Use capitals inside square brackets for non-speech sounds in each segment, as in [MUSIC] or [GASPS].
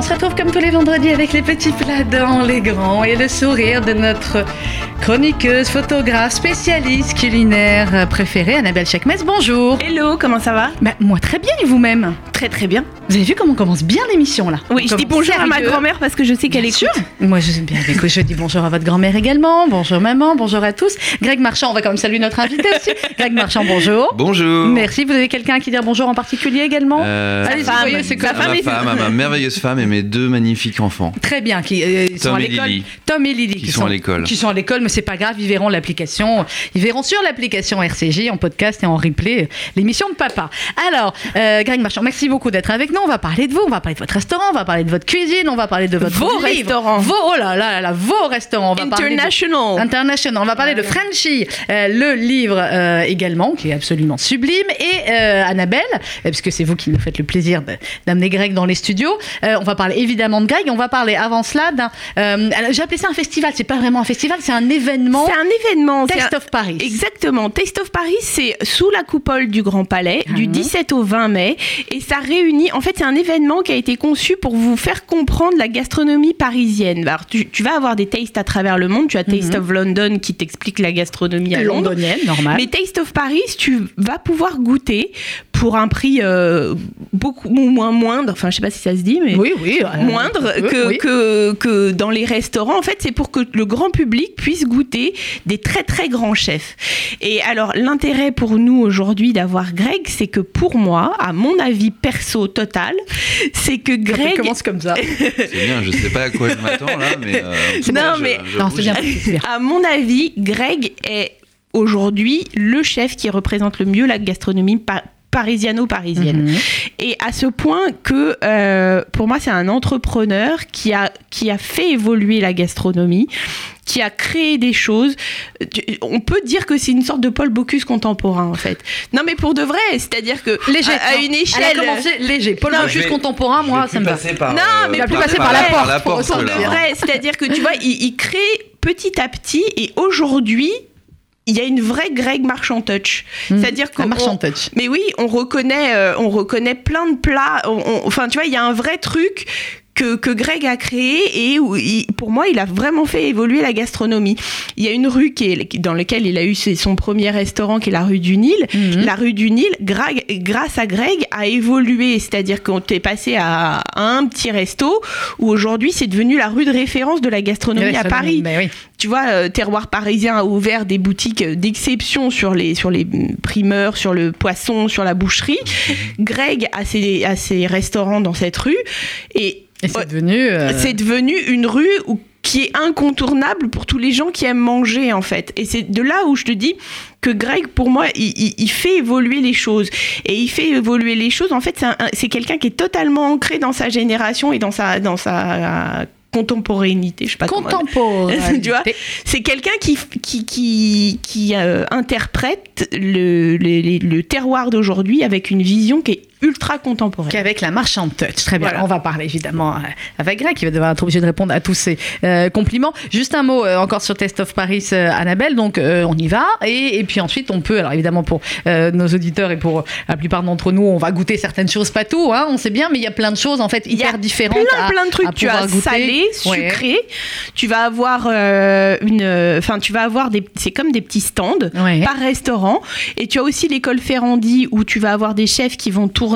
On se retrouve comme tous les vendredis avec les petits plats dans les grands et le sourire de notre chroniqueuse, photographe, spécialiste culinaire préférée, Annabelle Chekmes. Bonjour. Hello, comment ça va? Bah, Moi très bien et vous-même? Très très bien. Vous avez vu comment on commence bien l'émission là Oui, je dis bonjour à ma grand-mère parce que je sais qu'elle écoute. Moi je, bien, je dis bonjour à votre grand-mère également, bonjour maman, bonjour à tous. Greg Marchand, on va quand même saluer notre invité aussi. [LAUGHS] Greg Marchand, bonjour. Bonjour. Merci, vous avez quelqu'un à qui dire bonjour en particulier également euh, Allez, femme, voyez, c'est ma femme, ma merveilleuse femme et mes deux magnifiques enfants. Très bien, qui euh, sont à l'école. Tom et Lily. Qui, qui sont, à l'école. Qui sont à l'école, mais c'est pas grave, ils verront l'application. Ils verront sur l'application RCJ en podcast et en replay l'émission de papa. Alors, euh, Greg Marchand, merci beaucoup d'être avec nous. On va parler de vous, on va parler de votre restaurant, on va parler de votre cuisine, on va parler de votre vos restaurants. Vos, oh là là là, vos restaurants. On va International. De, international. On va parler de Frenchy, euh, le livre euh, également, qui est absolument sublime, et euh, Annabelle, puisque c'est vous qui nous faites le plaisir d'amener Greg dans les studios. on va parler évidemment de Greg. On va parler avant cela d'un. J'ai appelé ça un festival. C'est pas vraiment un festival, c'est un événement. C'est un événement. Taste of Paris. Exactement. Taste of Paris, c'est sous la coupole du Grand Palais, du 17 au 20 mai, et ça réunit. En fait, c'est un événement qui a été conçu pour vous faire comprendre la gastronomie parisienne. Alors, tu, vas avoir des tastes à travers le monde. Tu as Taste mhm. of London qui t'explique la gastronomie à londonienne, normal. Mais Taste of Paris, tu vas pouvoir goûter pour un prix euh, beaucoup moins moindre. Enfin, je sais pas si ça se dit, mais oui, oui, moindre que, que, que dans les restaurants. En fait, c'est pour que le grand public puisse goûter des très très grands chefs. Et alors, l'intérêt pour nous aujourd'hui d'avoir Greg, c'est que pour moi, à mon avis perso total, c'est que Greg. commence comme ça. c'est bien, je sais pas à quoi je m'attends là, mais. Euh, non, mais. [LAUGHS] À mon avis, Greg est aujourd'hui le chef qui représente le mieux la gastronomie parisiano-parisienne. Mhm. Et à ce point que, euh, pour moi, c'est un entrepreneur qui a, qui a fait évoluer la gastronomie, qui a créé des choses. On peut dire que c'est une sorte de Paul Bocuse contemporain, en fait. Non, mais pour de vrai, c'est-à-dire que léger, à, une échelle. Elle a commencé léger. Paul Bocuse contemporain, moi, ça me va. Par, non, mais il plus passer par, la porte. Pour, pour de vrai, c'est-à-dire que tu vois, il, il crée petit à petit, et aujourd'hui, il y a une vraie Greg Marchand Touch. Hmm. C'est-à-dire que. Marchand Touch. Mais oui, on reconnaît, euh, on reconnaît plein de plats. enfin, tu vois, il y a un vrai truc que, Greg a créé et où pour moi, il a vraiment fait évoluer la gastronomie. Il y a une rue qui est, dans laquelle il a eu son premier restaurant, qui est la rue du Nil. Mhm. La rue du Nil, grâce à Greg, a évolué. C'est-à-dire qu'on est passé à un petit resto où aujourd'hui, c'est devenu la rue de référence de la gastronomie à Paris. Ben tu vois, euh, Terroir Parisien a ouvert des boutiques d'exception sur les, sur les primeurs, sur le poisson, sur la boucherie. Mhm. Greg a ses, a ses restaurants dans cette rue. Et c'est devenu. Euh, c'est devenu une rue qui est incontournable pour tous les gens qui aiment manger, en fait. Et c'est de là où je te dis que Greg, pour moi, il, fait évoluer les choses. Et il fait évoluer les choses, en fait, c'est quelqu'un qui est totalement ancré dans sa génération et dans sa, dans sa contemporanéité, je sais pas Contemporanéité. [LAUGHS] tu vois, c'est quelqu'un qui qui qui, qui euh, interprète le, le, le terroir d'aujourd'hui avec une vision qui est ultra contemporaine. Qu'avec la marchande touch. Très bien. On va parler évidemment euh, avec Greg qui va devoir être obligé de répondre à tous ces euh, compliments. Juste un mot encore sur Test of Paris, Annabelle. Donc on y va et, et, puis ensuite on peut, alors évidemment pour nos auditeurs et pour la plupart d'entre nous, on va goûter certaines choses, pas tout, hein, on sait bien, mais il y a plein de choses en fait hyper différentes. Plein, plein de trucs. tu as salé, sucré. Tu vas avoir euh, une, enfin tu vas avoir des, c'est comme des petits stands par restaurant. Et tu as aussi l'école Ferrandi où tu vas avoir des chefs qui vont tourner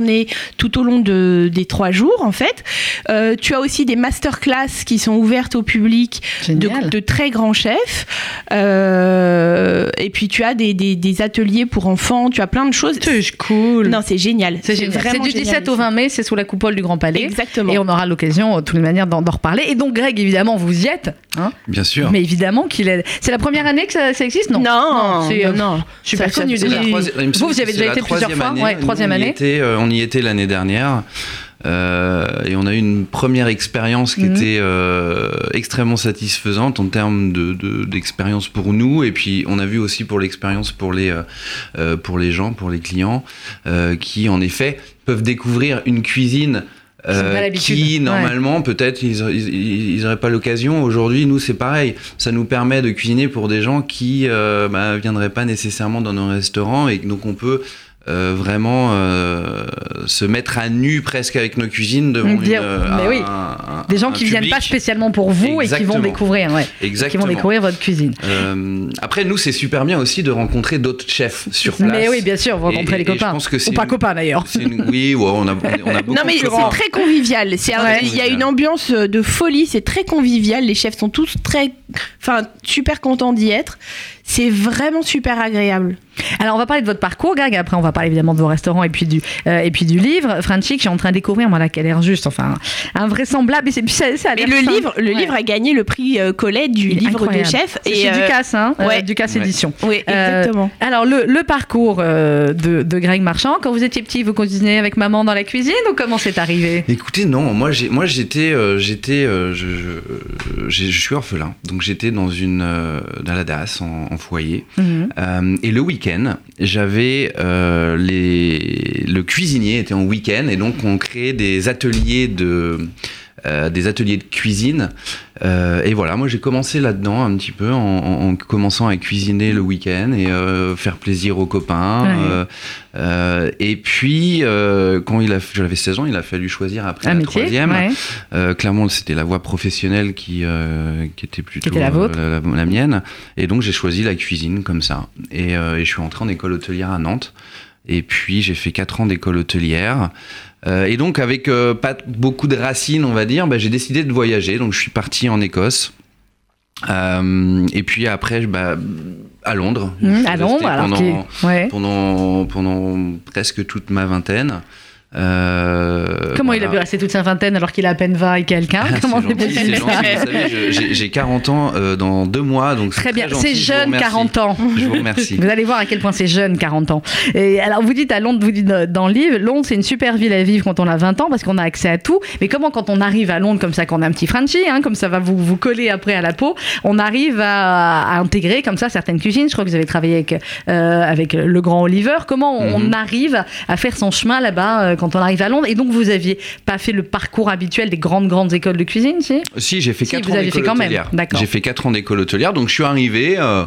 tout au long de, des trois jours en fait. Euh, tu as aussi des masterclass qui sont ouvertes au public de, très grands chefs. Euh, et puis tu as des, des, ateliers pour enfants. Tu as plein de choses. C'est cool. Non, c'est génial. C'est du 17 au 20 mai. C'est sous la coupole du Grand Palais. Exactement. Et on aura l'occasion, de toutes les manières, d'en reparler. Et donc, Greg, évidemment, vous y êtes. Hein Bien sûr. Mais évidemment qu'il est. C'est la première année que ça, existe, non? Non, non, non. Je suis pas connu déjà. Vous, vous avez déjà été plusieurs fois? Année. Ouais, troisième on année. Y était, euh, on y était l'année dernière. Euh, et on a eu une première expérience qui mhm. était euh, extrêmement satisfaisante en termes d'expérience de, pour nous et puis on a vu aussi pour l'expérience pour les euh, pour les gens pour les clients qui en effet peuvent découvrir une cuisine euh, qui normalement peut-être ils n'auraient pas l'occasion. Aujourd'hui, nous c'est pareil. Ça nous permet de cuisiner pour des gens qui euh, bah, viendraient pas nécessairement dans nos restaurants et donc on peut euh, vraiment euh, se mettre à nu presque avec nos cuisines devant Dire, une, mais oui. des gens qui ne viennent pas spécialement pour vous et qui vont découvrir, ouais, qui vont découvrir votre cuisine. Euh, après, nous, c'est super bien aussi de rencontrer d'autres chefs sur place. Mais oui, bien sûr, vous rencontrez les copains. Ou pas copains d'ailleurs. Oui, on, a, on a [LAUGHS] beaucoup Non, mais c'est très convivial. Il y a une ambiance de folie, c'est très convivial. Les chefs sont tous très, enfin, super contents d'y être. C'est vraiment super agréable. Alors, on va parler de votre parcours, Greg. Après, on va parler évidemment de vos restaurants et puis du, euh, et puis du livre. Franchik, je suis en train de découvrir, moi, là, qu'elle a l'air juste, enfin, invraisemblable. Ça, ça le livre, le livre a gagné le prix euh, Colette du livre de chef. Et chez euh, Ducasse, hein, ouais. Ducasse Édition. Oui, exactement. alors, le, le parcours de, de, Greg Marchand, quand vous étiez petit, vous cuisinez avec maman dans la cuisine ou comment c'est arrivé? Écoutez, non. Moi, moi j'étais, j'étais, je, je, je, suis orphelin. Donc, j'étais dans une, dans la DAS, en, foyer. Mhm. et le week-end, j'avais euh, les... le cuisinier était en week-end et donc on créait des ateliers de euh, des ateliers de cuisine. Euh, et voilà, moi j'ai commencé là-dedans un petit peu en, commençant à cuisiner le week-end et euh, faire plaisir aux copains. et puis, quand il a, j'avais 16 ans, il a fallu choisir après un la troisième. clairement, c'était la voie professionnelle qui, qui était plutôt la, la, mienne. Et donc j'ai choisi la cuisine comme ça. Et, et je suis entré en école hôtelière à Nantes. Et puis j'ai fait 4 ans d'école hôtelière. Euh, et donc, avec euh, pas beaucoup de racines, on va dire, bah, j'ai décidé de voyager. Donc, je suis parti en Écosse. Euh, et puis après, bah, à Londres. Mmh, à Londres, alors pendant, pendant, pendant presque toute ma vingtaine. Euh, Comment il a pu rester toute sa vingtaine alors qu'il a à peine 20 et quelqu'un Comment c'est possible J'ai 40 ans euh, dans deux mois, donc très bien. C'est jeune 40 ans. Je vous remercie. [LAUGHS] Vous allez voir à quel point c'est jeune 40 ans. Et alors vous dites à Londres, vous dites dans le livre, Londres c'est une super ville à vivre quand on a 20 ans parce qu'on a accès à tout. Mais comment quand on arrive à Londres comme ça, qu'on a un petit Frenchie, hein, comme ça va vous vous coller après à la peau, on arrive à, intégrer comme ça certaines cuisines. Je crois que vous avez travaillé avec euh, avec le grand Oliver. Comment on, mhm. arrive à faire son chemin là-bas quand on arrive à Londres. Et donc, vous aviez pas fait le parcours habituel des grandes, grandes écoles de cuisine, si? Si, j'ai fait 4 ans d'école hôtelière. J'ai fait 4 ans d'école hôtelière, donc je suis arrivé. Euh,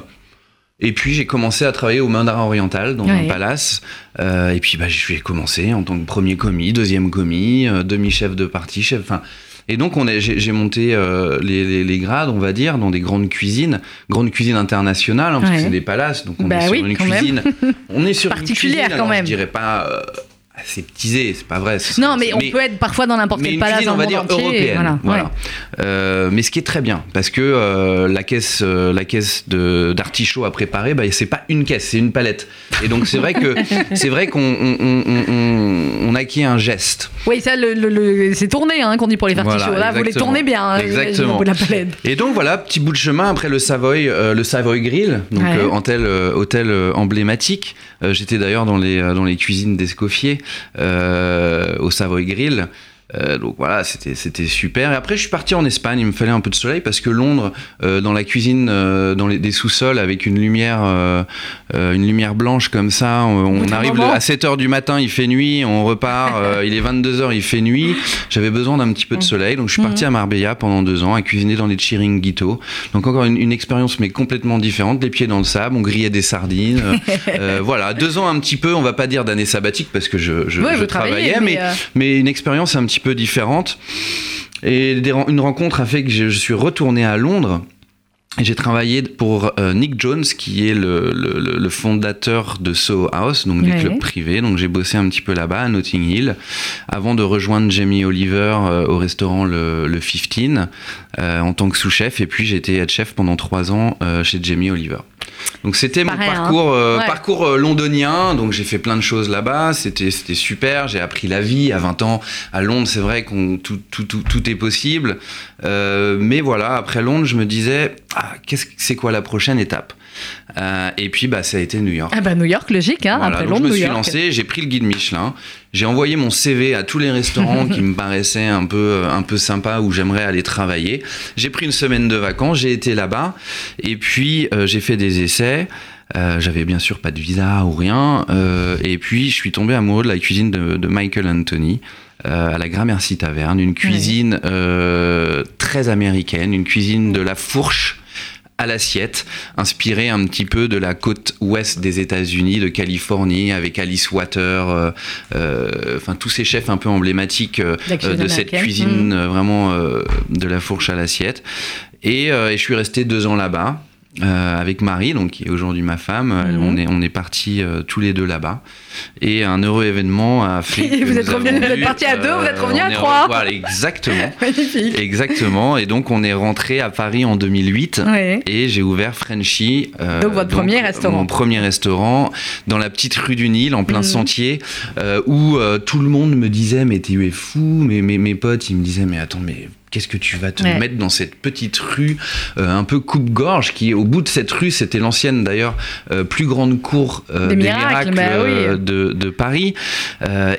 et puis j'ai commencé à travailler au Mandarin Oriental dans un palace. Euh, et puis bah, j'ai commencé en tant que premier commis, deuxième commis, euh, demi-chef de partie, chef. Enfin, et donc j'ai monté les, grades, on va dire, dans des grandes cuisines, grandes cuisines internationales, hein, parce que c'est des palaces, donc on bah est sur une cuisine. [LAUGHS] On est sur une cuisine, quand même. je dirais pas aseptisé, c'est pas vrai. Non, mais on peut être parfois dans n'importe quel palace on va dire européenne. Voilà. Euh, mais ce qui est très bien, parce que euh, la caisse, euh, la caisse d'artichaut à préparer, bah, c'est pas une caisse, c'est une palette. Et donc c'est vrai que [LAUGHS] c'est vrai qu'on on, acquiert un geste. Oui, ça, le, c'est tourné, hein, qu'on dit pour les artichauts. Là, vous les tournez bien. Hein, exactement. La palette. Et donc voilà, petit bout de chemin après le Savoy, le Savoy Grill, donc hôtel, hôtel emblématique. J'étais d'ailleurs dans les dans les cuisines d'Escoffier. Euh, au Savoy Grill. Euh, donc voilà, c'était c'était super. Et après, je suis parti en Espagne. Il me fallait un peu de soleil parce que Londres, euh, dans la cuisine, euh, dans les, des sous-sols, avec une lumière, une lumière blanche comme ça, on, on arrive à 7 h du matin, il fait nuit, on repart, il est 22 h il fait nuit. J'avais besoin d'un petit peu de soleil, donc je suis parti à Marbella pendant deux ans à cuisiner dans les chiringuitos. Donc encore une, une, expérience mais complètement différente, les pieds dans le sable, on grillait des sardines. [LAUGHS] voilà, deux ans un petit peu, on va pas dire d'année sabbatique parce que je, je, je travaillais, mais, mais une expérience un petit peu différente. Et une rencontre a fait que je, suis retourné à Londres. J'ai travaillé pour euh, Nick Jones, qui est le, le, fondateur de Soho House, donc des clubs privés. Donc j'ai bossé un petit peu là-bas, à Notting Hill, avant de rejoindre Jamie Oliver euh, au restaurant le, le 15, euh, en tant que sous-chef. Et puis j'ai été head chef pendant trois ans chez Jamie Oliver. Donc c'était mon parcours, hein. parcours londonien. Donc j'ai fait plein de choses là-bas. C'était super. J'ai appris la vie à 20 ans. À Londres, c'est vrai qu'on tout, tout, tout, tout, est possible. Mais voilà, après Londres, je me disais, ah, qu'est-ce c'est quoi la prochaine étape? Euh, et puis, bah, ça a été New York. Ah bah, New York, logique, hein, après Londres, Je me suis lancé, j'ai pris le guide Michelin, j'ai envoyé mon CV à tous les restaurants [LAUGHS] qui me paraissaient un peu, un peu sympas où j'aimerais aller travailler. J'ai pris une semaine de vacances, j'ai été là-bas, et puis euh, j'ai fait des essais. Euh, j'avais bien sûr pas de visa ou rien. Euh, et puis je suis tombé amoureux de la cuisine de, de Michael Anthony. Euh, à la Gramercy Taverne, une cuisine très américaine, une cuisine de la fourche à l'assiette, inspiré un petit peu de la côte ouest des États-Unis, de Californie, avec Alice Water, enfin tous ces chefs un peu emblématiques de cette cuisine mmh. vraiment de la fourche à l'assiette. Et, et, je suis resté deux ans là-bas. Euh, avec Marie, donc qui est aujourd'hui ma femme. Mhm. On est on est partis euh, tous les deux là-bas. Et un heureux événement a [LAUGHS] fait. Que vous êtes, êtes partis à deux, vous êtes revenus à trois. Voilà, exactement. [LAUGHS] exactement. Et donc on est rentré à Paris en 2008 et j'ai ouvert Frenchy. Euh, donc votre premier restaurant. Mon premier restaurant dans la petite rue du Nil, en plein mhm. sentier, où tout le monde me disait mais tu es fou. Mais mes potes ils me disaient mais attends mais Qu'est-ce que tu vas te mettre dans cette petite rue euh, un peu coupe-gorge qui, au bout de cette rue, c'était l'ancienne d'ailleurs euh, plus grande cour euh, des, miracles, bah de, de, Paris.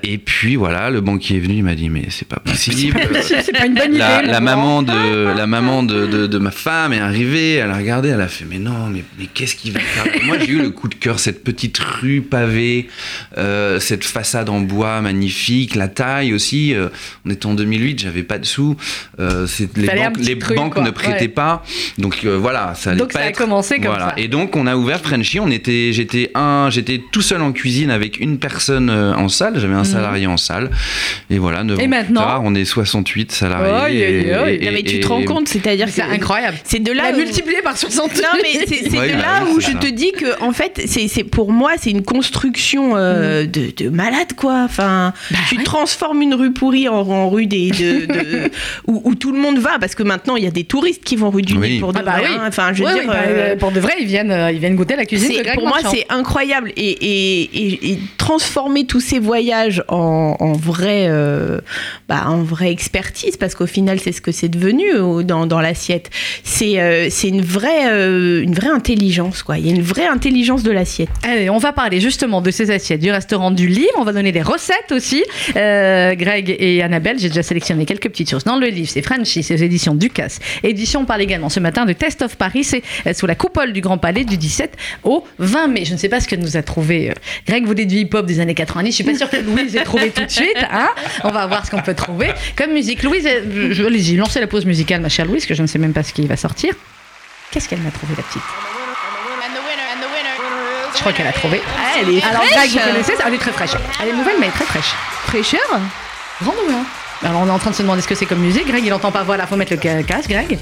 et puis voilà, le banquier est venu, il m'a dit mais c'est pas possible. c'est pas une bonne idée. La, maman de la maman de, de, ma femme est arrivée, elle a regardé, elle a fait mais non mais, mais qu'est-ce qu'il va faire? Moi j'ai eu le coup de cœur cette petite rue pavée, cette façade en bois magnifique, la taille aussi. on était en 2008, j'avais pas de sous. Euh, les, banques, ne prêtaient pas. Donc euh, voilà, ça allait donc ça a commencé comme voilà. Et donc on a ouvert Frenchy. On était, j'étais un, j'étais tout seul en cuisine avec une personne euh, en salle. J'avais un mhm. salarié en salle. Et voilà, 9 et maintenant, on est 68 salariés. mais tu te rends compte, c'est-à-dire c'est incroyable. C'est de là où... multiplié par 68. Non mais c'est [LAUGHS] de bah là où je te dis que en fait, c'est pour moi c'est une construction mhm. de, malade quoi. Enfin, bah tu transformes une rue pourrie en, rue des de, [LAUGHS] où, tout le monde va, parce que maintenant il y a des touristes qui vont rue du Nil pour de ah bah vrai. Hein. Enfin, je veux dire, bah, euh, pour de vrai, ils viennent, euh, ils viennent goûter la cuisine. De pour moi, c'est incroyable et, et, et, transformer tous ces voyages en, en vrai, euh, bah, en vraie expertise, parce qu'au final, c'est ce que c'est devenu dans, dans l'assiette. C'est c'est une vraie, une vraie intelligence, quoi. Il y a une vraie intelligence de l'assiette. Allez, on va parler justement de ces assiettes du restaurant du livre. On va donner des recettes aussi. Greg et Annabelle, j'ai déjà sélectionné quelques petites choses dans le livre c'est Frenchy, c'est aux éditions Ducasse. Édition parle également ce matin de Test of Paris, c'est euh, sous la coupole du Grand Palais du 17 au 20 mai. Je ne sais pas ce que nous a trouvé euh, Greg, vous dites du hip-hop des années 90. Je suis pas sûre que Louise ait trouvé tout de suite. Hein On va voir ce qu'on peut trouver comme musique. Louise, euh, je, allez-y, lancez la pause musicale, ma chère Louise, que je ne sais même pas ce qui va sortir. Qu'est-ce qu'elle m'a trouvé, la petite? Je crois qu'elle a trouvé. Ah, elle est Alors, Greg, vous connaissez Elle est très fraîche. Elle est nouvelle, mais elle est très fraîche. Fraîcheur? Grande nouvelle. Alors on est en train de se demander ce que c'est comme musique. Greg, il entend pas. Voilà, faut mettre le casque, Greg.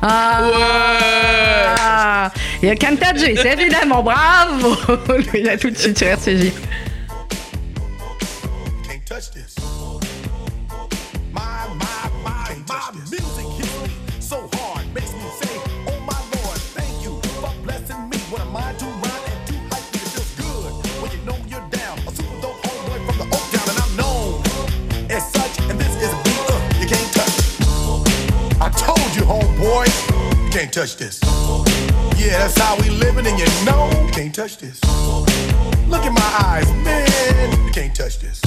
Ah ouais ah, Il y a Cantage, c'est évidemment bravo [LAUGHS] Il a tout de suite sur RCJ. Can't touch this. Yeah, that's how we living, and you know you can't touch this. Look in my eyes, man, you can't touch this.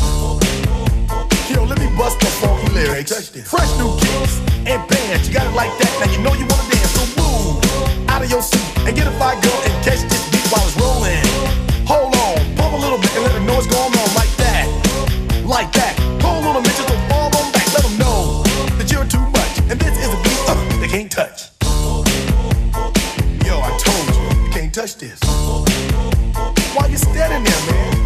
Yo, let me bust the funky lyrics. Touch this. Fresh new kicks and bands, you got it like that. Now you know you wanna dance, so move out of your seat and get a fire girl and catch this beat while it's rolling. Hold on, pump a little bit and let know what's going on like that, like that.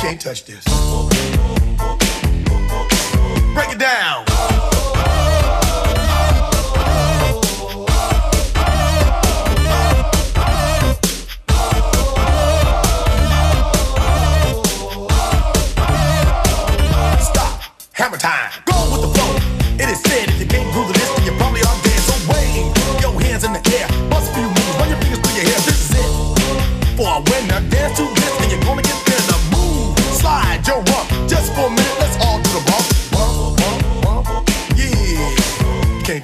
can't touch this. Break it down.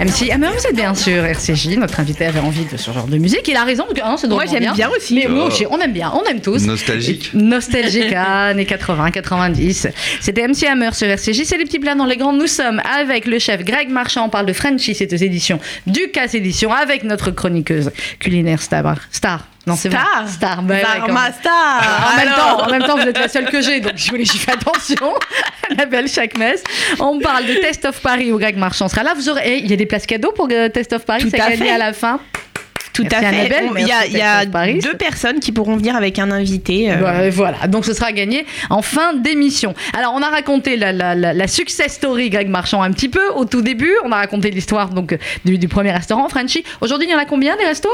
MC Hammer, vous êtes bien sûr RCJ, notre invité avait envie de ce genre de musique. Il a raison, parce que, hein, c'est Moi, j'aime bien aussi. Mais moi Oh. aussi, on aime bien, on aime tous. Nostalgique. Et- Nostalgique, [LAUGHS] ah, années 80, 90. C'était MC Hammer sur RCJ, c'est les petits plats dans les grands. Nous sommes avec le chef Greg Marchand, on parle de Frenchy, c'est aux éditions du Casse Édition, avec notre chroniqueuse culinaire star. Star. Non, c'est. Star. Star. bah ouais, Star. En même, temps, en même temps, vous êtes la seule que j'ai, donc je voulais j'y fais attention. [LAUGHS] Annabelle chaque messe. On parle de Test of Paris où Greg Marchand sera là. Vous aurez, eh, il y a des places cadeaux pour euh, Test of Paris, Tout c'est à gagné fait. à la fin. Tout Merci à fait. Il y a, y a deux personnes qui pourront venir avec un invité. euh, Ouais, voilà, donc ce sera gagné en fin d'émission. Alors, on a raconté la, la- la- la success story Greg Marchand un petit peu au tout début. On a raconté l'histoire donc du, du premier restaurant, Frenchy. Aujourd'hui, il y en a combien des restos?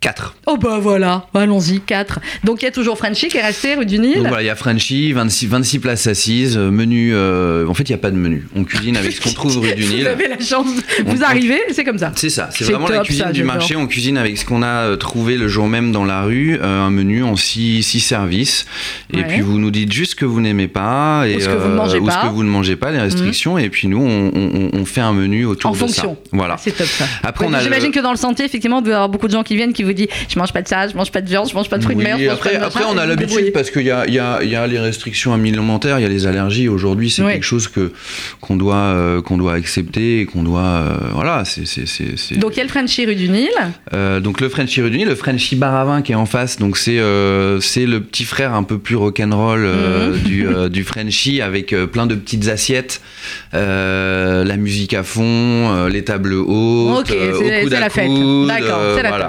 4. Oh bah voilà, allons-y, 4. Donc il y a toujours Frenchy qui est resté rue du Nil. Donc voilà, il y a Frenchy, 26, 26 places assises, euh, menu. euh, en fait, il n'y a pas de menu. On cuisine avec ce qu'on trouve rue du [LAUGHS] Vous Nil. avez la chance, On- vous arrivez, c'est comme ça. C'est ça, c'est vraiment la top, cuisine ça, du marché. On cuisine avec ce qu'on a euh, trouvé le jour même dans la rue, euh, un menu en six, six services. Et Ouais. puis vous nous dites juste ce que vous n'aimez pas et Ou ce que vous ne mangez ou pas. Mhm. ce que vous ne mangez pas, les restrictions. Et puis nous, on, on- on fait un menu autour En de fonction. ça. Voilà. C'est top ça. Après, Ouais, on a J'imagine le- que dans le sentier, effectivement, il doit y avoir beaucoup de gens qui viennent qui vous disent Je mange pas de ça, je mange pas de viande, je mange pas de fruits de Oui, mer. je mange après, pas de après, machin, on a l'habitude parce qu'il y a, y, a, y a les restrictions alimentaires, il y a les allergies. Aujourd'hui, c'est Oui. quelque chose que qu'on doit euh, qu'on doit accepter et qu'on doit euh, voilà. C'est c'est c'est Donc il y a le Frenchy rue du Nil. Euh, donc le Frenchy Rue du Nil, le Frenchy Baravin qui est en face. Donc c'est c'est le petit frère un peu plus rock'n'roll Mhm. du [LAUGHS] du Frenchy avec plein de petites assiettes, la musique à fond, les tables hautes, Ok, au c'est- coude c'est à la fête. D'accord, c'est la voilà.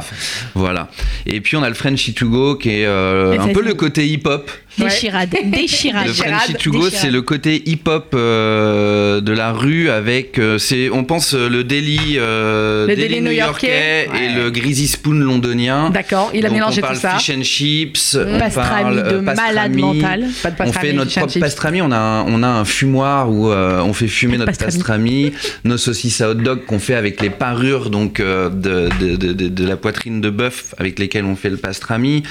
Voilà. Et puis on a le Frenchy to go qui est euh, un peu le côté hip-hop. Des [LAUGHS] chirades. Le Frenchy to go, c'est le côté hip-hop euh, de la rue avec, euh, c'est, on pense euh, le deli, euh, Le new-yorkais, et ouais. le greasy spoon londonien. D'accord, il a Donc, mélangé on parle tout ça. fish and chips, on Pastrami parle de malade mental. Pas de On fait notre propre chips. pastrami, on a un, on a un fumoir où euh, on fait fumer notre pastrami. pastrami, nos saucisses à hot dog qu'on fait avec les parures donc euh, de, de, de, de- de la poitrine de bœuf avec lesquelles on fait le pastrami.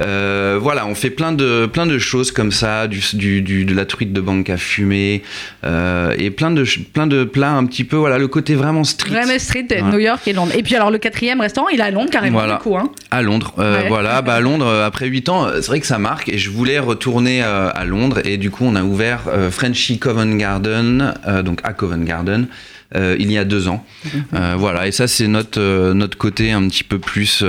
Euh, voilà, on fait plein de, plein de choses comme ça, du, du, du- de la truite de banque à fumer euh, et plein de, plein de plats un petit peu, voilà, le côté vraiment street. Vraiment Street, Voilà. New York et Londres. Et puis alors le quatrième restaurant, il est à Londres carrément Voilà. du coup. Hein. À Londres, euh, Ouais. voilà. Bah à Londres, euh, après 8 ans, c'est vrai que ça marque et je voulais retourner euh, à Londres et du coup on a ouvert Frenchy Covent Garden, donc à Covent Garden. Euh, il y a deux ans, Euh, voilà. Et ça, c'est notre euh, notre côté un petit peu plus.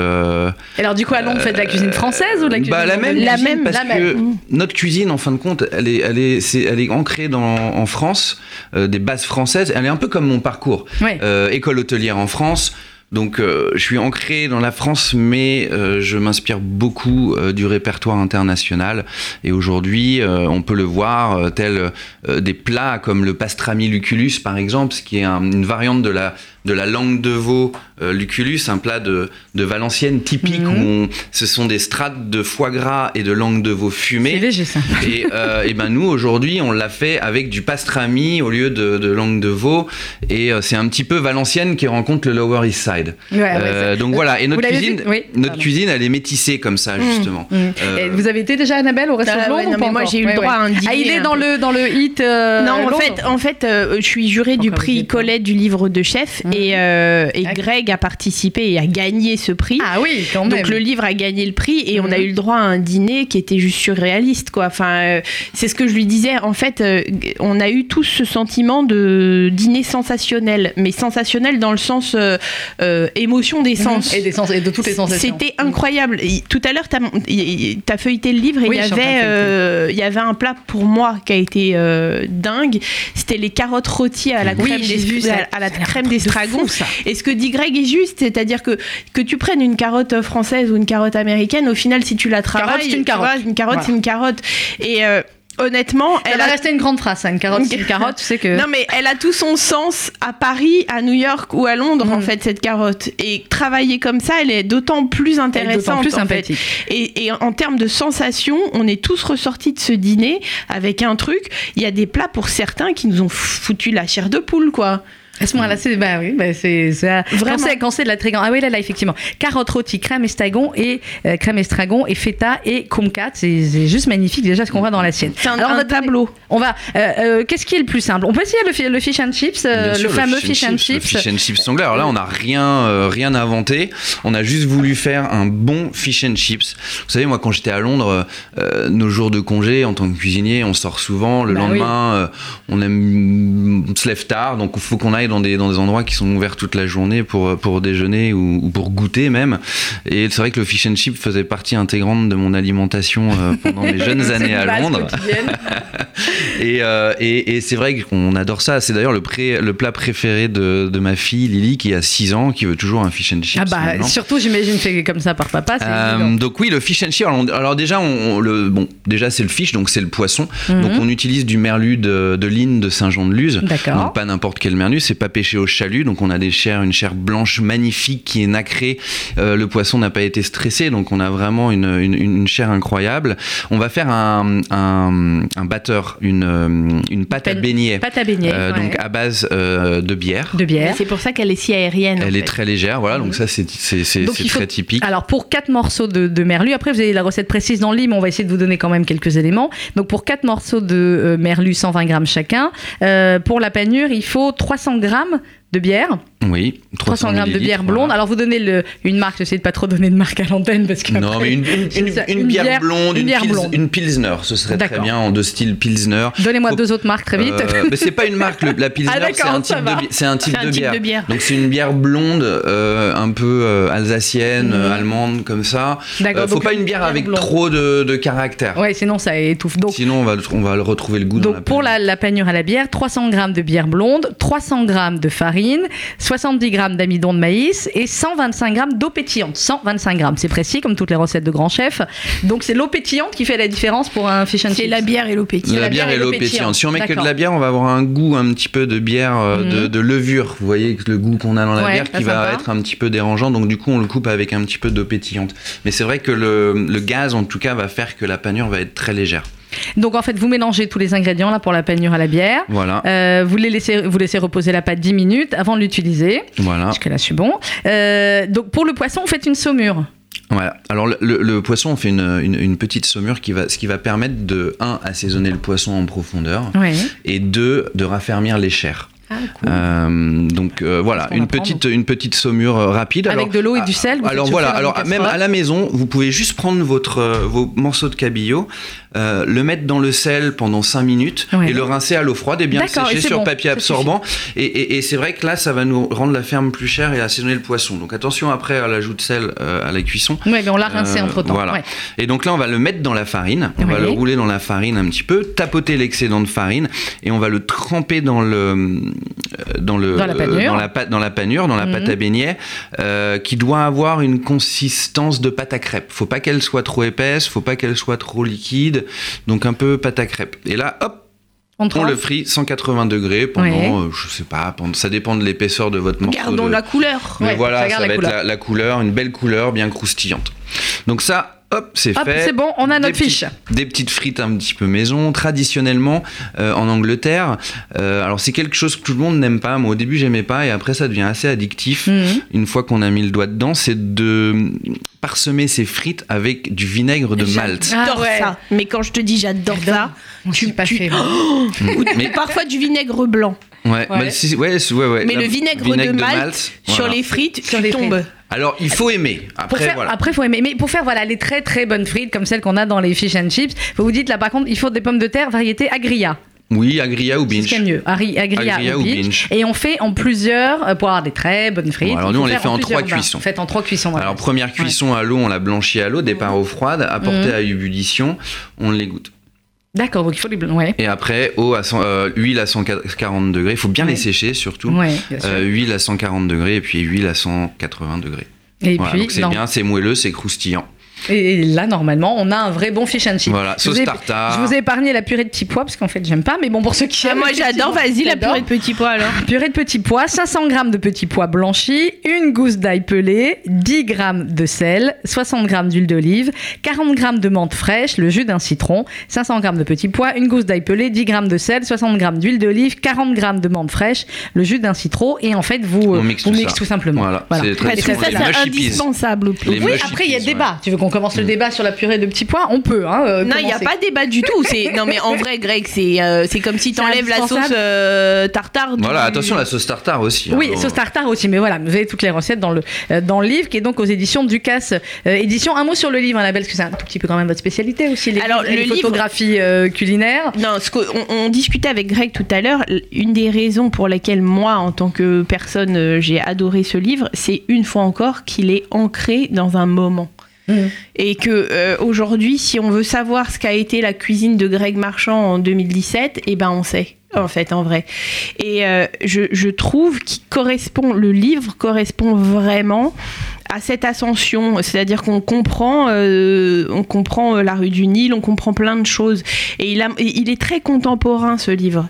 alors du coup Londres, vous faites de la cuisine française ou de la cuisine bah, la même, La cuisine, même, parce la que même. notre cuisine, en fin de compte, elle est, elle est, elle est ancrée dans, en France, des bases françaises. Elle est un peu comme mon parcours. Ouais. École hôtelière en France. Donc, euh, je suis ancré dans la France, mais euh, je m'inspire beaucoup euh, du répertoire international. Et aujourd'hui, on peut le voir, tel euh, des plats comme le pastrami lucullus, par exemple, ce qui est un- une variante de la de la langue de veau euh, luculus, un plat de, de Valenciennes typique mhm. où ce sont des strates de foie gras et de langue de veau fumée. C'est léger ça. Et, euh, et ben nous aujourd'hui on l'a fait avec du pastrami au lieu de, de langue de veau et euh, c'est un petit peu Valenciennes qui rencontre le Lower East Side. Ouais, donc voilà et notre cuisine, notre cuisine elle est métissée comme ça mhm. justement. Mhm. vous avez été déjà Annabelle au restaurant ah, non, Moi j'ai eu le droit à un dîner. Ah il est dans le dans le hit. non en fait en fait je suis jurée du prix Colette du livre de chef et, et Greg a participé et a gagné ce prix. Ah oui, quand même. Donc le livre a gagné le prix et on a mhm. eu le droit à un dîner qui était juste surréaliste, quoi. Enfin, euh, c'est ce que je lui disais. En fait, euh, on a eu tous ce sentiment de dîner sensationnel, mais sensationnel dans le sens euh, émotion des mhm. sens. Et, des sens et de toutes les sensations. C'était incroyable. tout à l'heure, tu as, feuilleté le livre et il y avait, il y avait un plat pour moi qui a été dingue. C'était les carottes rôties à la crème des, à, la crème d'estragon. Et ce que dit Greg est juste, c'est-à-dire que que tu prennes une carotte française ou une carotte américaine, au final, si tu la travailles, c'est une carotte. une carotte, c'est une carotte. Et euh, honnêtement, elle va a... rester une grande phrase, une carotte, une carotte, tu sais que. Non, mais elle a tout son sens à Paris, à New York ou à Londres, en mm. fait, cette carotte. Et travailler comme ça, elle est d'autant plus intéressante. plus sympathique. Et, et, en termes de sensations, on est tous ressortis de ce dîner avec un truc. Il y a des plats pour certains qui nous ont foutu la chair de poule, quoi. À ce moment-là, c'est bah oui, bah c'est vraiment? Quand c'est de la trégan. Ah oui, là, là, effectivement, carotte rôtie, crème estragon et euh, crème estragon et feta et kumquat. C'est juste magnifique déjà ce qu'on voit dans l'assiette. C'est un, Alors, un tableau. On va. Euh, euh, qu'est-ce qui est le plus simple? On peut essayer le, le fish and chips, le fameux fish, and chips. Le fish and chips anglais. Alors là, on n'a rien, rien inventé. On a juste voulu faire un bon fish and chips. Vous savez, moi, quand j'étais à Londres, nos jours de congé en tant que cuisinier, on sort souvent. Le bah lendemain, on aime on se lève tard, donc il faut qu'on aille dans des, dans des endroits qui sont ouverts toute la journée pour, pour déjeuner ou, pour goûter même. Et c'est vrai que le fish and chip faisait partie intégrante de mon alimentation euh, pendant mes [LAUGHS] jeunes années à Londres. [LAUGHS] Euh, et, et, c'est vrai qu'on adore ça. C'est d'ailleurs le, le plat préféré de, de, ma fille Lily qui a 6 ans, qui veut toujours un fish and chips. Ah bah surtout j'imagine fait comme ça par papa. Euh, donc oui, le fish and chips. Alors, déjà, on, le, bon, déjà c'est le fish, donc c'est le poisson. Mhm. Donc on utilise du merlu de, de Line de Saint-Jean-de-Luz. Donc pas n'importe quel merlu, c'est pas pêché au chalut, donc on a des chairs, une chair blanche magnifique qui est nacrée. Euh, le poisson n'a pas été stressé, donc on a vraiment une, une, chair incroyable. On va faire un, un, batteur, une, euh, une pâte à beignet. Pâte à beignet. Euh, donc à base de bière. De bière. C'est pour ça qu'elle est si aérienne. Elle est très légère, voilà, donc ça c'est très typique. Alors pour quatre morceaux de, de, merlu, après vous avez la recette précise dans le lit, mais on va essayer de vous donner quand même quelques éléments. Donc pour quatre morceaux de merlu, 120 grammes chacun. pour la panure, il faut 300 grammes de bière. Oui, 300, 300 grammes de bière blonde. Alors vous donnez le, une marque, j'essaie de pas trop donner de marque à l'antenne parce que. Non, mais une, une, bière, blonde, une, bière blonde. une pilsner, ce serait très bien en deux styles pilsner. Donnez-moi deux autres marques très vite. Euh, mais c'est pas une marque, la [LAUGHS] pilsner, ah, c'est un, type de, c'est un, type, de, bière. Donc c'est une bière blonde, euh, un peu euh, alsacienne, mhm. allemande comme ça. D'accord. faut pas une bière avec trop de, de caractère. Ouais, sinon ça étouffe. Donc, sinon on va, on va retrouver le goût. Donc pour la, la panure à la bière, 300 grammes de bière blonde, 300 grammes de farine, 70 grammes d'amidon de maïs et 125 grammes d'eau pétillante. 125 grammes, c'est précis comme toutes les recettes de grands chefs. Donc c'est l'eau pétillante qui fait la différence pour un fish and chips. C'est la bière et l'eau pétillante. La, bière, et l'eau pétillante. Si on met que de la bière, on va avoir un goût un petit peu de bière, euh, de, mhm. levure. Vous voyez le goût qu'on a dans la bière qui va être un petit peu dérangeant. Donc du coup, on le coupe avec un petit peu d'eau pétillante. Mais c'est vrai que le, le gaz, en tout cas, va faire que la panure va être très légère. Donc en fait, vous mélangez tous les ingrédients là pour la panure à la bière. Voilà. Euh, vous les laissez, vous laissez reposer la pâte 10 minutes avant de l'utiliser. Voilà. Jusque là, je suis bon. Euh, donc pour le poisson, vous faites une saumure. Voilà. Alors le, poisson, on fait une, petite saumure qui va, ce qui va permettre de un assaisonner le poisson en profondeur et deux de raffermir les chairs. Ah, euh, donc euh, voilà, une petite, une petite saumure euh, rapide. Avec de l'eau et du sel. alors voilà, alors même à la maison, vous pouvez juste prendre votre, vos morceaux de cabillaud, le mettre dans le sel pendant 5 minutes et le rincer à l'eau froide et bien sécher sur papier absorbant. Et, et, c'est vrai que là, ça va nous rendre la ferme plus chère et assaisonner le poisson. Donc attention après à l'ajout de sel à la cuisson. Oui, mais on l'a rincé entre temps. Voilà. Et donc là, on va le mettre dans la farine. On va le rouler dans la farine un petit peu, tapoter l'excédent de farine et on va le tremper dans le dans, le, dans la panure, dans la, dans la, panure, dans la pâte à mhm. beignet, euh, qui doit avoir une consistance de pâte à crêpes. Faut pas qu'elle soit trop épaisse, faut pas qu'elle soit trop liquide, donc un peu pâte à crêpes. Et là, hop, On le frit 180 degrés pendant, je sais pas, ça dépend de l'épaisseur de votre morceau. Gardons la couleur. Mais voilà, ça, va être la couleur, une belle couleur bien croustillante. Donc ça, Hop, c'est fait. C'est bon, on a notre fiche. des petites frites un petit peu maison. Traditionnellement, euh, en Angleterre, euh, alors c'est quelque chose que tout le monde n'aime pas. Moi, au début, j'aimais pas, et après, ça devient assez addictif. Mhm. Une fois qu'on a mis le doigt dedans, c'est de parsemer ses frites avec du vinaigre de Malte. J'adore ah ça. Mais quand je te dis j'adore ça, tu pas fait. [GASPS] mais [LAUGHS] parfois du vinaigre blanc. Ouais, ouais. ouais, Mais le vinaigre, de, Malte, sur les frites, sur tu les tombes. Alors, il faut aimer. Après, faire, voilà. Après, faut aimer. Mais pour faire voilà les très très bonnes frites comme celles qu'on a dans les fish and chips, vous vous dites là par contre, il faut des pommes de terre variété agria. Oui, agria ou binge. C'est mieux. Agria, ou, binge. Et on fait en plusieurs euh, pour avoir des très bonnes frites. alors nous, on les fait en, trois cuissons. Faites en trois cuissons. Alors première cuisson à l'eau, on la blanchit à l'eau, départ eau froide, apporté mmh. à ébullition, on les goûte. D'accord, donc il faut les ouais. Et après, eau à 100, euh, huile à 140 degrés. Il faut bien les sécher surtout. Ouais, euh, huile à 140 degrés et puis huile à 180 degrés. Et puis, donc c'est bien, c'est moelleux, c'est croustillant. Et là, normalement, on a un vrai bon fish and chip. Voilà, sauce je tartare. Je vous ai épargné la purée de petits pois, parce qu'en fait, j'aime pas. Mais bon, pour ceux qui ah, aiment. moi, j'adore. Vas-y, la purée de petits pois alors. Purée de petits pois, 500 g de petits pois blanchis, une gousse d'ail pelé, 10 g de sel, 60 g d'huile d'olive, 40 g de menthe fraîche, le jus d'un citron, 500 g de petits pois, une gousse d'ail pelé, 10 g de sel, 60 g d'huile d'olive, 40 g de menthe fraîche, le jus d'un citron. Et en fait, vous, on mixe, vous tout, tout, simplement. Voilà. C'est indispensable. Oui, après, il y a débat. Tu veux qu'on commence le débat sur la purée de petits pois, on peut. Hein, euh, non, il n'y a pas de débat du tout. [LAUGHS] Non, mais en vrai, Greg, c'est euh, c'est comme si tu enlèves la sauce euh, tartare. Voilà, attention, la sauce tartare aussi. Hein. Oui, sauce tartare aussi. Mais voilà, vous avez toutes les recettes dans le, dans le livre qui est donc aux éditions Ducasse Édition. Un mot sur le livre, Annabelle, parce que c'est un tout petit peu quand même votre spécialité aussi, les, Alors, les photographies culinaires. Non, ce on, discutait avec Greg tout à l'heure. Une des raisons pour lesquelles moi, en tant que personne, j'ai adoré ce livre, c'est une fois encore qu'il est ancré dans un moment. Mm. Et que euh, aujourd'hui, si on veut savoir ce qu'a été la cuisine de Greg Marchand en 2017, eh ben on sait en fait, en vrai. Et euh, je, trouve qu'il correspond, le livre correspond vraiment à cette ascension, c'est-à-dire qu'on comprend, euh, on comprend la rue du Nil, on comprend plein de choses. Et il, est très contemporain, ce livre.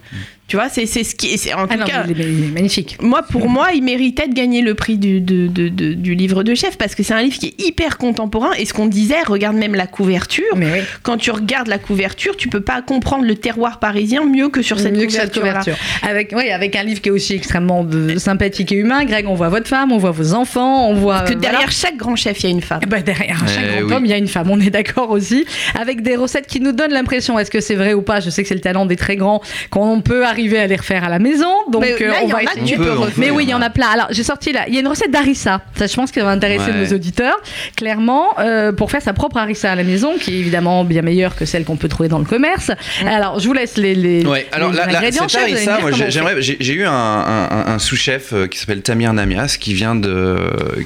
Tu vois, c'est ce qui est. En ah tout cas, magnifique. Moi, pour moi, il méritait de gagner le prix du, du livre de chef parce que c'est un livre qui est hyper contemporain. Et ce qu'on disait, regarde même la couverture. Mais Quand tu regardes la couverture, tu peux pas comprendre le terroir parisien mieux que sur cette couverture. Avec, oui, avec un livre qui est aussi extrêmement sympathique et humain. Greg, on voit votre femme, on voit vos enfants, on voit. que derrière chaque grand chef, il y a une femme. Ben, derrière chaque eh grand homme, il y a une femme. On est d'accord aussi. Avec des recettes qui nous donnent l'impression, est-ce que c'est vrai ou pas? Je sais que c'est le talent des très grands qu'on peut arriver à les refaire à la maison. Donc euh, on va essayer. Mais oui, il y en a plein. Alors j'ai sorti là, il y a une recette d'harissa. Ça, je pense que ça va intéresser nos auditeurs. Clairement, euh, pour faire sa propre harissa à la maison, qui est évidemment bien meilleure que celle qu'on peut trouver dans le commerce. Mm. Alors je vous laisse les. les ouais. Alors les la, cette harissa, moi j'aimerais. J'ai eu un, un, sous-chef euh, qui s'appelle Tamir Namias, qui vient de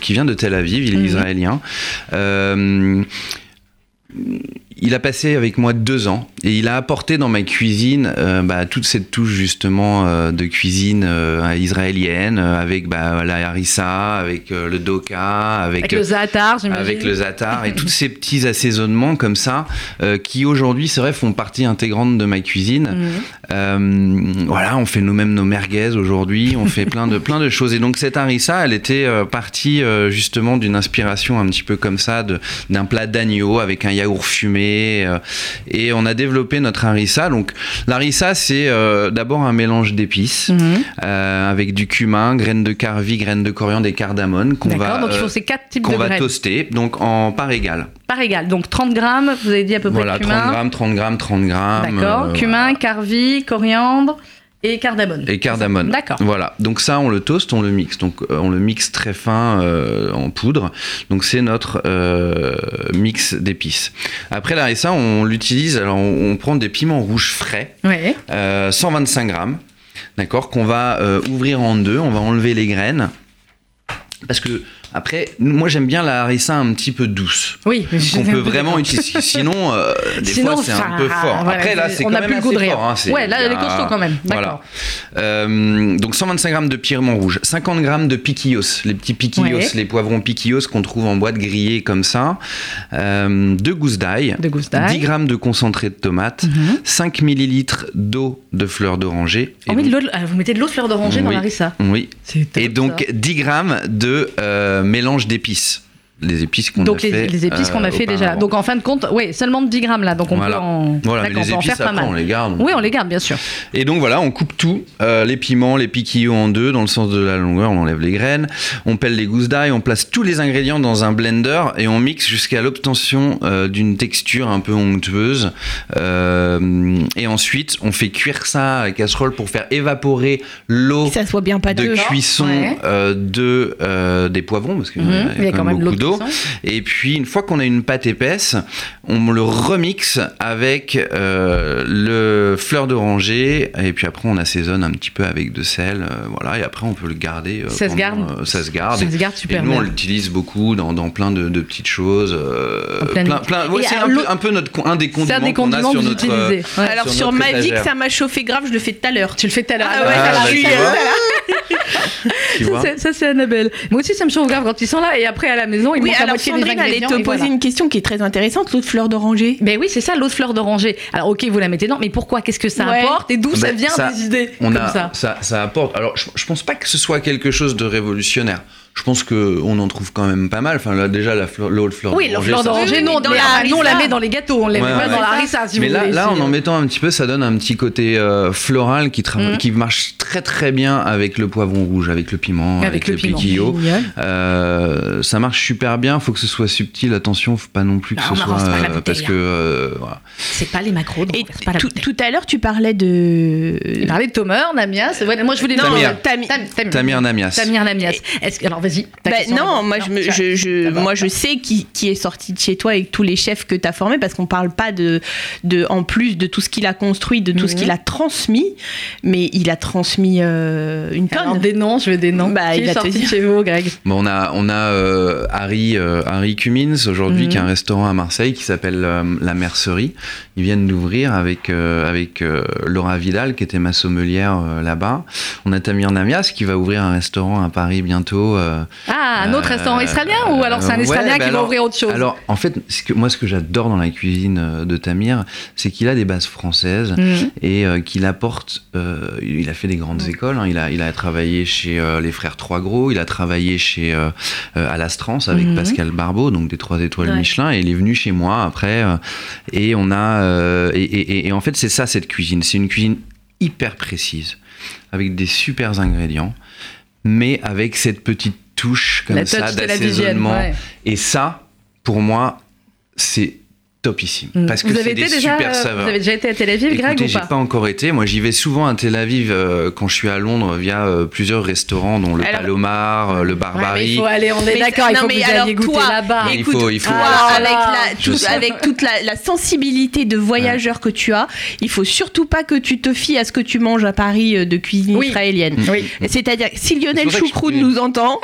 qui vient de Tel Aviv. Il est mm. israélien. Euh, il a passé avec moi deux ans et il a apporté dans ma cuisine euh, bah, toute cette touche justement euh, de cuisine euh, israélienne avec bah, la harissa, avec le doka, avec, le zaatar, avec le zaatar et tous [LAUGHS] ces petits assaisonnements comme ça qui aujourd'hui c'est vrai font partie intégrante de ma cuisine. Mhm. voilà, on fait nous-mêmes nos merguez aujourd'hui, on fait plein de [LAUGHS] plein de choses et donc cette harissa, elle était partie justement d'une inspiration un petit peu comme ça d'un plat d'agneau avec un yaourt fumé euh, et, on a développé notre harissa. Donc l'harissa, c'est euh, d'abord un mélange d'épices mhm. euh, avec du cumin, graines de carvi, graines de coriandre et cardamone qu'on va, donc il faut ces quatre types qu'on va toaster donc en part égale. Par égale. Donc 30 grammes, vous avez dit à peu près voilà, 30 grammes, 30 grammes, 30 grammes. D'accord. cumin, carvi, coriandre. Et cardamone. Et cardamone. D'accord. Voilà. Donc ça, on le toast, on le mixe. Donc euh, on le mixe très fin euh, en poudre. Donc c'est notre euh, mix d'épices. Après la ça, on l'utilise. Alors on, prend des piments rouges frais, ouais. 125 grammes, d'accord, qu'on va ouvrir en deux. On va enlever les graines. Parce que Après, moi j'aime bien la harissa un petit peu douce. Oui, qu'on peut vraiment utiliser. Sinon, euh, des fois c'est un peu fort. Après là, c'est quand même assez fort. Hein, ouais, là, elle est costaud quand même. Voilà. Euh, donc 125 grammes de piment rouge, 50 grammes de piquillos, les petits piquillos, les poivrons piquillos qu'on trouve en boîte grillée comme ça, euh, deux gousses d'ail, 10 grammes de concentré de tomate, 5 mhm. millilitres d'eau de fleur d'oranger. Oh oui, vous mettez de l'eau de fleur d'oranger dans la harissa. Oui. Et donc 10 grammes de mélange d'épices les épices qu'on a les, fait. les épices qu'on a fait déjà. Donc en fin de compte, oui, seulement 10 grammes là. Donc on peut en, voilà, les en faire pas mal. On les garde. Oui, on les garde bien sûr. Et donc voilà, on coupe tout, euh, les piments, les piquillos en deux dans le sens de la longueur, on enlève les graines, on pèle les gousses d'ail, on place tous les ingrédients dans un blender et on mixe jusqu'à l'obtention euh, d'une texture un peu onctueuse. Euh, et ensuite, on fait cuire ça à la casserole pour faire évaporer l'eau de cuisson de des poivrons parce qu'il y, a quand même beaucoup d'eau. Et puis, une fois qu'on a une pâte épaisse, on le remixe avec euh, le fleur d'oranger. Et puis après, on assaisonne un petit peu avec de sel. Euh, voilà. Et après, on peut le garder. Euh, ça, se garde. ça se garde. Ça se garde super et nous, on l'utilise beaucoup dans, dans, plein de, de petites choses. plein, plein, c'est un, un, peu notre, un des condiments qu'on a sur notre. Alors, sur, ma vie, que ça m'a chauffé grave, je le fais tout à l'heure. Tu le fais tout à l'heure. Ah, ouais, ah, ça, c'est Annabelle. Moi aussi, ça me chauffe grave quand ils sont là. Et après, à la maison, ils oui, alors, Sandrine allait te poser une question qui est très intéressante, l'eau de fleur d'oranger. Ben oui, c'est ça, l'eau de fleur d'oranger. Alors ok, vous la mettez dedans, mais pourquoi? Qu'est-ce que ça apporte? Et d'où ça ben, vient des idées on a, ça? ça. ça apporte. Alors je, je pense pas que ce soit quelque chose de révolutionnaire je pense qu'on en trouve quand même pas mal. Enfin, là, déjà, la fleur, l'eau de fleur oui, d'oranger. Oui, la fleur d'oranger, nous, on, la met dans les gâteaux, on la met pas dans la harissa, si Mais vous là, voulez. là, en en mettant un petit peu, ça donne un petit côté euh, floral qui, mm. qui marche très très bien avec le poivron rouge, avec le piment, avec, le, piquillo. Euh, ça marche super bien. Faut que ce soit subtil. Attention, faut pas non plus que ce soit euh, parce que euh, voilà. c'est pas les macros. Donc Et pas la tout, à l'heure, tu parlais de. Tu parlais de Tomer, Namias. moi, je voulais. Non, Tamir. Tamir Namias. Tamir Namias. Alors, vas-y. Bah, non, non, moi, je, je, je moi je sais qui, qui, est sorti de chez toi avec tous les chefs que tu as formés parce qu'on parle pas de, de, en plus de tout ce qu'il a construit, de tout ce qu'il a transmis, mais il a transmis euh, une tonne. Alors, des noms, je veux des noms. Bah, qui il est sorti chez vous, Greg? Bon, On a, on a euh, Harry, euh, Harry Cummins aujourd'hui mhm. qui a un restaurant à Marseille qui s'appelle La Mercerie. Ils viennent d'ouvrir avec, avec Laura Vidal qui était ma sommelière là-bas. On a Tamir Namias qui va ouvrir un restaurant à Paris bientôt. ah, un autre restaurant israélien ou alors c'est un israélien qui va ouvrir autre chose? Alors en fait, que, moi ce que j'adore dans la cuisine euh, de Tamir, c'est qu'il a des bases françaises mhm. et euh, qu'il apporte. Euh, il a fait des grandes mhm. écoles. Hein. il, a, il a travaillé chez les frères Trois Gros. Il a travaillé chez Alastrance avec mhm. Pascal Barbeau, donc des trois étoiles Michelin. Et il est venu chez moi après. et on a. Et, et en fait, c'est ça cette cuisine. C'est une cuisine hyper précise avec des super ingrédients, mais avec cette petite touche comme ça d'assaisonnement. Et ça, pour moi, c'est topissime. Mm. Parce que c'est des déjà, super saveurs. Vous avez déjà été à Tel Aviv, Greg, ou pas pas encore été. Moi, j'y vais souvent à Tel Aviv euh, quand je suis à Londres via euh, plusieurs restaurants, dont le Palomar, euh, le Barbary. il faut aller, on est d'accord, il faut que vous alliez goûter là-bas. Il faut, il faut. avec, la, avec toute la, sensibilité de voyageur que tu as, il faut surtout pas que tu te fies à ce que tu manges à Paris de cuisine israélienne. C'est-à-dire, si Lionel Choucroune nous entend,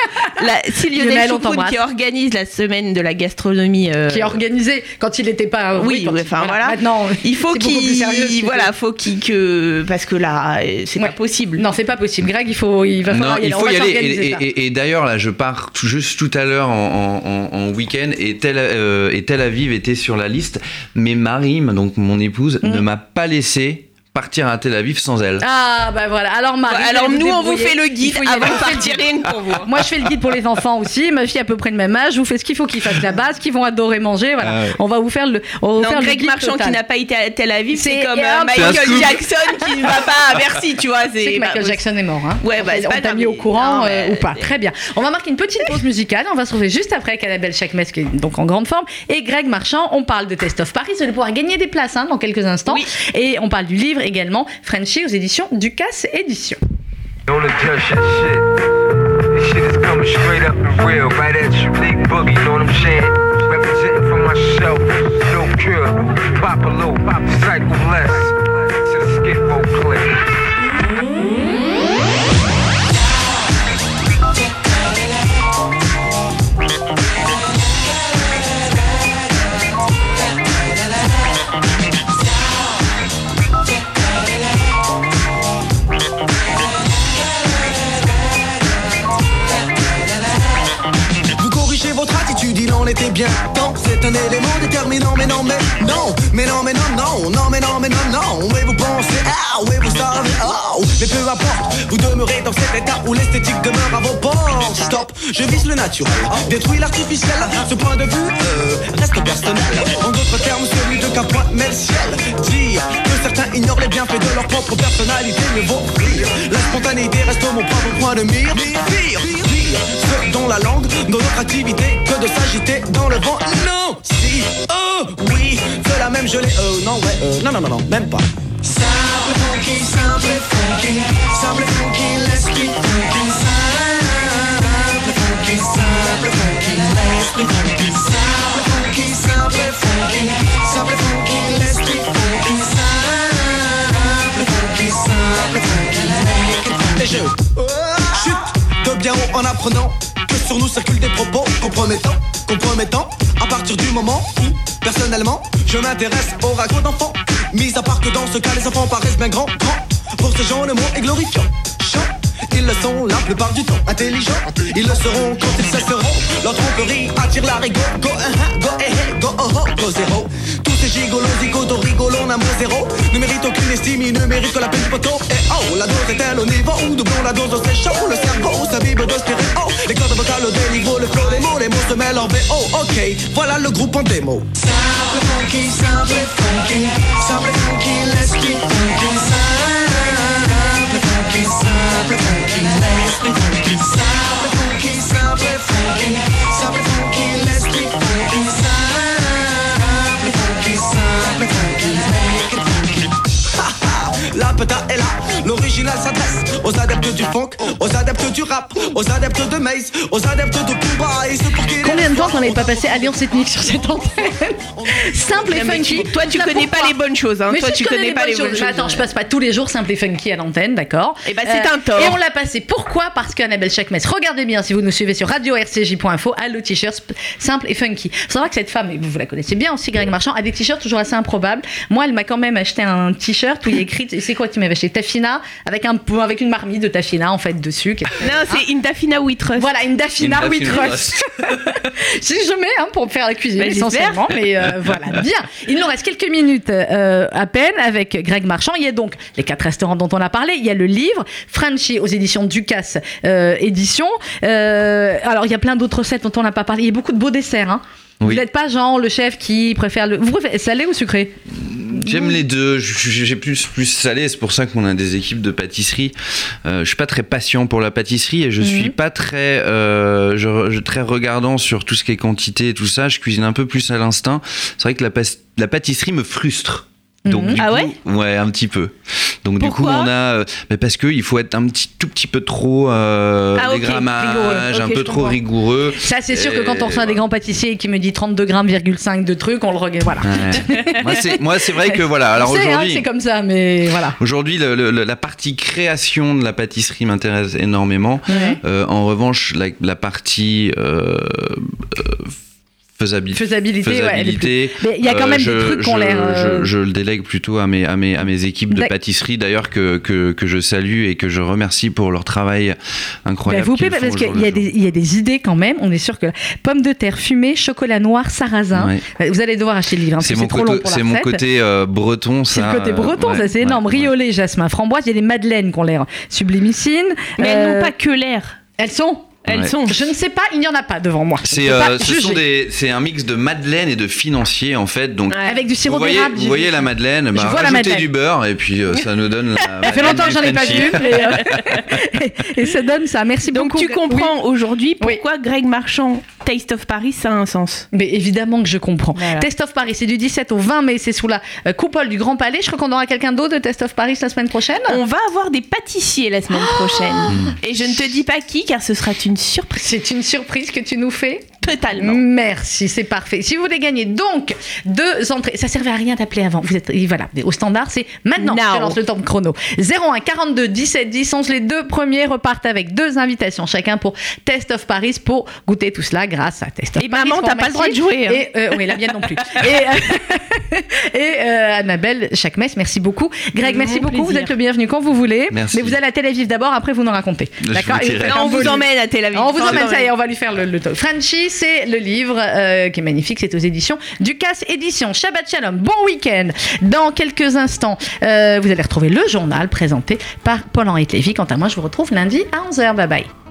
si Lionel Choucroune qui organise la semaine de la gastronomie... Qui a organisé quand il était oui, enfin voilà. Maintenant, il faut qu'il, voilà, faut qu'il que parce que là, c'est pas possible. Non, c'est pas possible. Greg, il faut, il va falloir y aller. Il faut y aller. Et, d'ailleurs, là, je pars juste tout à l'heure en, week-end et Tel, euh, et Tel Aviv était sur la liste, mais Marie, donc mon épouse, mm. ne m'a pas laissé partir à Tel Aviv sans elle. Ah bah voilà. Alors Marie, alors nous on vous fait le guide avant de partir pour [LAUGHS] vous. Moi je fais le guide pour les enfants aussi. Ma fille à peu près de même âge. Je vous fais ce qu'il faut qu'ils fassent la base, qu'ils vont adorer manger. Voilà. Ah on va vous faire le. On va non, faire Greg le Marchand qui n'a pas été à Tel Aviv, c'est comme euh, Michael Jackson qui ne va pas à Bercy, tu vois. C'est Michael Jackson est mort. Hein. Ouais, bah, on t'a mis au courant euh, ou pas. Très bien. On va marquer une petite pause musicale. On va se retrouver juste après avec Annabelle Chakmes qui est donc en grande forme et Greg Marchand. On parle de Test of Paris. Vous allez pouvoir gagner des places hein, dans quelques instants. Et on parle du livre également. aux éditions Ducasse Éditions. Bien temps. C'est un élément déterminant, mais non, mais non, mais non, mais non, non, non, mais non, mais non, non. Oui, vous pensez, ah, oui, vous savez, oh, mais peu importe, vous demeurez dans cet état où l'esthétique demeure à vos portes. Stop, je vise le naturel, détruis l'artificiel. Ce point de vue euh, reste personnel. En d'autres termes, celui de capote mais le ciel. Dire que certains ignorent les bienfaits de leur propre personnalité, mais vaut rire. La spontanéité reste mon propre point de mire. Ce dont la langue, dans notre activité, que de s'agiter dans le vent. Non, si, oh, oui, la même l'ai. Oh, non, ouais, euh, non, non, non, non, même pas. Simple funky, simple funky, simple funky, let's keep funky. Simple funky, simple funky, let's keep funky. Simple funky, simple funky, simple funky, let's keep funky. Simple funky, simple funky, let's keep funky. Et je chute de bien haut en apprenant que sur nous circulent des propos compromettants, compromettants. À partir du moment où, personnellement, je m'intéresse au ragot d'enfants Mis à part que dans ce cas, les enfants paraissent bien grands, grands. Pour ces gens, le mot est glorifiant. Ils le sont la plupart du temps intelligents. Ils le seront quand ils cesseront. Leur tromperie attire la rigo. Go, uh, go, eh, eh, go, oh, oh, go, zéro. Ces gigolos, zigotos, rigolons, amour zéro. Ne méritent aucune estime, ils ne méritent que la du poteau. Et oh, la dose est-elle au niveau doublons la dose, c'est chaud. Le cerveau s'abîme de stéréo. Les cordes vocales au déniveau, le flow, les mots, les mots se mêlent en VO. Ok, voilà le groupe en démo. Simple funky, simple funky, simple funky, let's keep funky. Du rap, aux adeptes de Maze, aux adeptes de Booba et ceux pour qui Combien de temps qu'on n'avait pas passé Alliance ethnique sur cette antenne [LAUGHS] Simple et funky. Toi, tu connais pas les bonnes choses. Hein. Mais Toi, tu connais, pas les bonnes choses. Attends, je passe pas tous les jours simple et funky à l'antenne, d'accord Eh ben, c'est un tort. Et on l'a passé. Pourquoi Parce qu'Annabelle Chakmes, regardez bien si vous nous suivez sur radio-rcj.info, a le t-shirt simple et funky. Faut savoir que cette femme, et vous, la connaissez bien aussi, Greg Marchand, a des t-shirts toujours assez improbables. Moi, elle m'a quand même acheté un t-shirt où il y a écrit, c'est quoi tu m'avais acheté Tafina avec un avec une marmite de Tafina en fait dessus. qui est- Non, c'est une Daphina Wheatrust. Voilà, une Daphina Une with Daphina Trust. [LAUGHS] si je mets hein, pour faire la cuisine Bah, essentiellement, mais euh, voilà, bien. Il nous reste quelques minutes euh, à peine avec Greg Marchand. Il y a donc les quatre restaurants dont on a parlé. Il y a le livre Frenchy aux éditions Ducasse euh, édition. Euh, alors il y a plein d'autres recettes dont on n'a pas parlé. Il y a beaucoup de beaux desserts. Hein. Oui. Vous n'êtes pas genre le chef qui préfère le. Vous préférez salé ou sucré? J'aime les deux. J'ai plus plus salé. C'est pour ça qu'on a des équipes de pâtisserie. Euh, je suis pas très patient pour la pâtisserie et je suis pas très euh, je, je- très regardant sur tout ce qui est quantité et tout ça. Je cuisine un peu plus à l'instinct. C'est vrai que la pâtisserie me frustre. Donc, Mhm. du Ah coup, ouais Ouais, un petit peu. Donc du coup, on a euh, mais parce que il faut être un petit tout petit peu trop euh, Ah, ok, des grammages, un peu trop comprends. rigoureux. Ça, c'est sûr que quand on Et reçoit des grands pâtissiers qui me dit 32 grammes, 5 de trucs, on le regarde. Voilà. Ouais. [LAUGHS] moi, c'est vrai que voilà. Alors hein, aujourd'hui, c'est comme ça, mais voilà. Aujourd'hui, la partie création de la pâtisserie m'intéresse énormément. Ouais. Euh, en revanche, la, la partie euh, euh, faisabilité, Faisabilité, ouais, elle est plus- faisabilité, Mais il y a quand euh, même je, des trucs qui je- ont l'air, euh, Je, je le délègue plutôt à mes, à mes, à mes équipes de D'ac- pâtisserie, d'ailleurs, que, que, que je salue et que je remercie pour leur travail Bah, incroyable. vous plaît, qu'ils font parce qu'il y, a des- il y a des idées quand même. On est sûr que pommes de terre fumée, chocolat noir, sarrasin. Ouais. Euh, Vous allez devoir acheter le livre. hein, C'est mon, trop long côté, pour la c'est mon côté euh, breton, C'est ça. le côté euh, breton, ouais, ça c'est ouais, énorme. ouais. Riolet, jasmin, framboise. Il y a les madeleines qui ont l'air sublimissines. Mais elles Euh, n'ont pas que l'air. Elles sont. Elles Ouais. sont. Je ne sais pas, il n'y en a pas devant moi. C'est, euh, ce un mix de madeleine et de financier en fait. Donc, Ouais. Avec du sirop d'érable. vous voyez la madeleine, bah, vois la rajoutez madeleine. du beurre et puis euh, ça nous donne la. [LAUGHS] Ça fait longtemps que j'en ai pas vu, mais, euh, [LAUGHS] [LAUGHS] et ça donne ça. Merci Donc beaucoup. tu comprends aujourd'hui Oui. pourquoi Greg Marchand, Taste of Paris, ça a un sens. Mais évidemment que je comprends. Voilà. Test of Paris, c'est du 17 au 20 mai, c'est sous la coupole du Grand Palais. Je crois qu'on aura quelqu'un d'autre de Test of Paris la semaine prochaine. On va avoir des pâtissiers la semaine prochaine. Et je ne te dis pas qui, car ce sera une surprise C'est une surprise que tu nous fais. totalement. Merci, c'est parfait. Si vous voulez gagner donc deux entrées, ça servait à rien d'appeler avant. Vous êtes et voilà, au standard, c'est maintenant. Now. Je lance le temps de chrono. 01 42 17 10 11. Les deux premiers repartent avec deux invitations chacun pour Test of Paris pour goûter tout cela grâce à Test of Et Paris. maman, Je vous t'as pas le droit de jouer, hein. Et euh, oui, la mienne non plus. et euh, [LAUGHS] et, euh, Annabelle Chakmes, merci beaucoup. Greg, merci beaucoup. Vous êtes le bienvenu quand vous voulez. Merci. Mais vous allez à Tel Aviv d'abord, après vous nous racontez. D'accord Et on vous emmène à Tel On vous emmène, ça y est, on va lui faire le, le top. Frenchy, c'est le livre qui est magnifique. C'est aux éditions Ducasse Édition. Shabbat Shalom. Bon week-end. Dans quelques instants, vous allez retrouver le journal présenté par Paul-Henri Lévy. Quant à moi, je vous retrouve lundi à 11h. Bye bye.